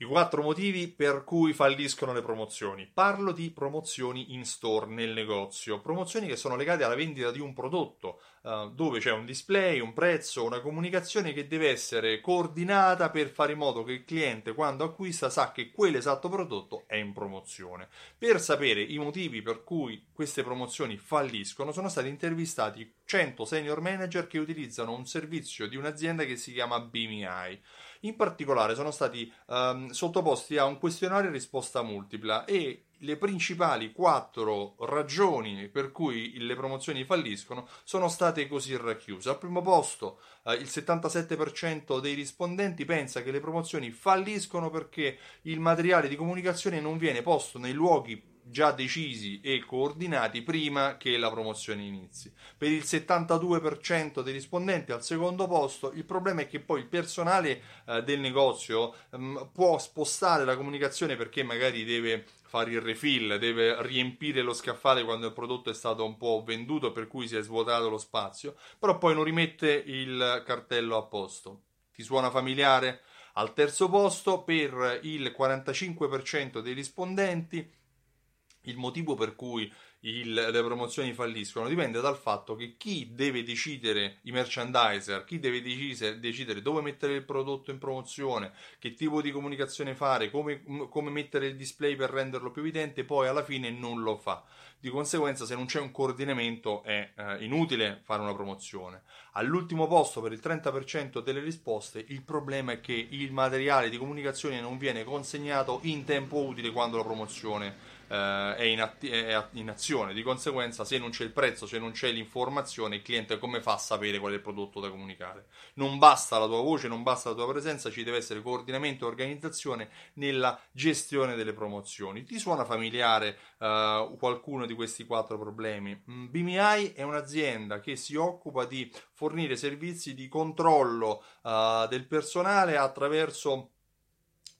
I quattro motivi per cui falliscono le promozioni. Parlo di promozioni in store, nel negozio, promozioni che sono legate alla vendita di un prodotto, uh, dove c'è un display, un prezzo, una comunicazione che deve essere coordinata per fare in modo che il cliente quando acquista sa che quell'esatto prodotto è in promozione. Per sapere i motivi per cui queste promozioni falliscono sono stati intervistati 100 senior manager che utilizzano un servizio di un'azienda che si chiama BMI. In particolare sono stati um, sottoposti a un questionario a risposta multipla e le principali quattro ragioni per cui le promozioni falliscono sono state così racchiuse. Al primo posto eh, il 77% dei rispondenti pensa che le promozioni falliscono perché il materiale di comunicazione non viene posto nei luoghi già decisi e coordinati prima che la promozione inizi. Per il 72% dei rispondenti al secondo posto il problema è che poi il personale eh, del negozio ehm, può spostare la comunicazione perché magari deve fare il refill, deve riempire lo scaffale quando il prodotto è stato un po' venduto per cui si è svuotato lo spazio, però poi non rimette il cartello a posto. Ti suona familiare? Al terzo posto, per il 45% dei rispondenti, il motivo per cui il, le promozioni falliscono dipende dal fatto che chi deve decidere, i merchandiser, chi deve decidere, decidere dove mettere il prodotto in promozione, che tipo di comunicazione fare, come, come mettere il display per renderlo più evidente, poi alla fine non lo fa. Di conseguenza, se non c'è un coordinamento, è eh, inutile fare una promozione. All'ultimo posto, per il 30% delle risposte, il problema è che il materiale di comunicazione non viene consegnato in tempo utile quando la promozione eh, è, in atti- è, in azione. Di conseguenza, se non c'è il prezzo, se non c'è l'informazione, il cliente come fa a sapere qual è il prodotto da comunicare? Non basta la tua voce, non basta la tua presenza, ci deve essere coordinamento e organizzazione nella gestione delle promozioni. Ti suona familiare uh, qualcuno di questi quattro problemi? Mm, BMI è un'azienda che si occupa di fornire servizi di controllo uh, del personale attraverso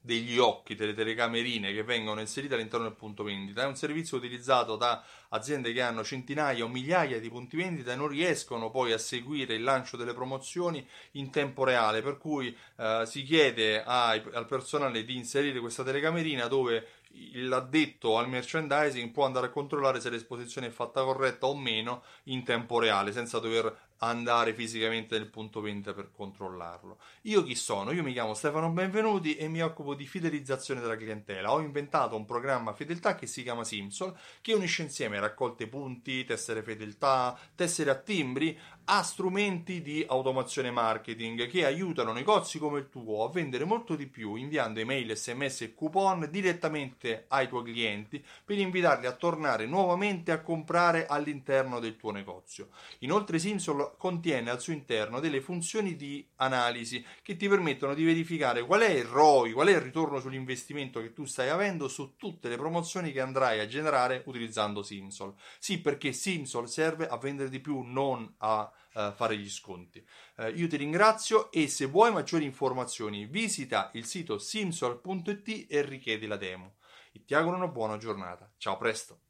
degli occhi, delle telecamerine che vengono inserite all'interno del punto vendita. È un servizio utilizzato da aziende che hanno centinaia o migliaia di punti vendita e non riescono poi a seguire il lancio delle promozioni in tempo reale, per cui eh, si chiede ai, al personale di inserire questa telecamerina dove l'addetto al merchandising può andare a controllare se l'esposizione è fatta corretta o meno in tempo reale senza dover andare fisicamente nel punto vendita per controllarlo. Io chi sono? Io mi chiamo Stefano Benvenuti e mi occupo di fidelizzazione della clientela. Ho inventato un programma fedeltà che si chiama Simsol, che unisce insieme raccolte punti, tessere fedeltà, tessere a timbri a strumenti di automazione marketing che aiutano negozi come il tuo a vendere molto di più inviando email, sms e coupon direttamente ai tuoi clienti per invitarli a tornare nuovamente a comprare all'interno del tuo negozio. Inoltre Simsol contiene al suo interno delle funzioni di analisi che ti permettono di verificare qual è il ROI, qual è il ritorno sull'investimento che tu stai avendo su tutte le promozioni che andrai a generare utilizzando Simsol. Sì, perché Simsol serve a vendere di più, non a uh, fare gli sconti. Uh, io ti ringrazio e se vuoi maggiori informazioni visita il sito simsol.it e richiedi la demo. E ti auguro una buona giornata. Ciao, presto.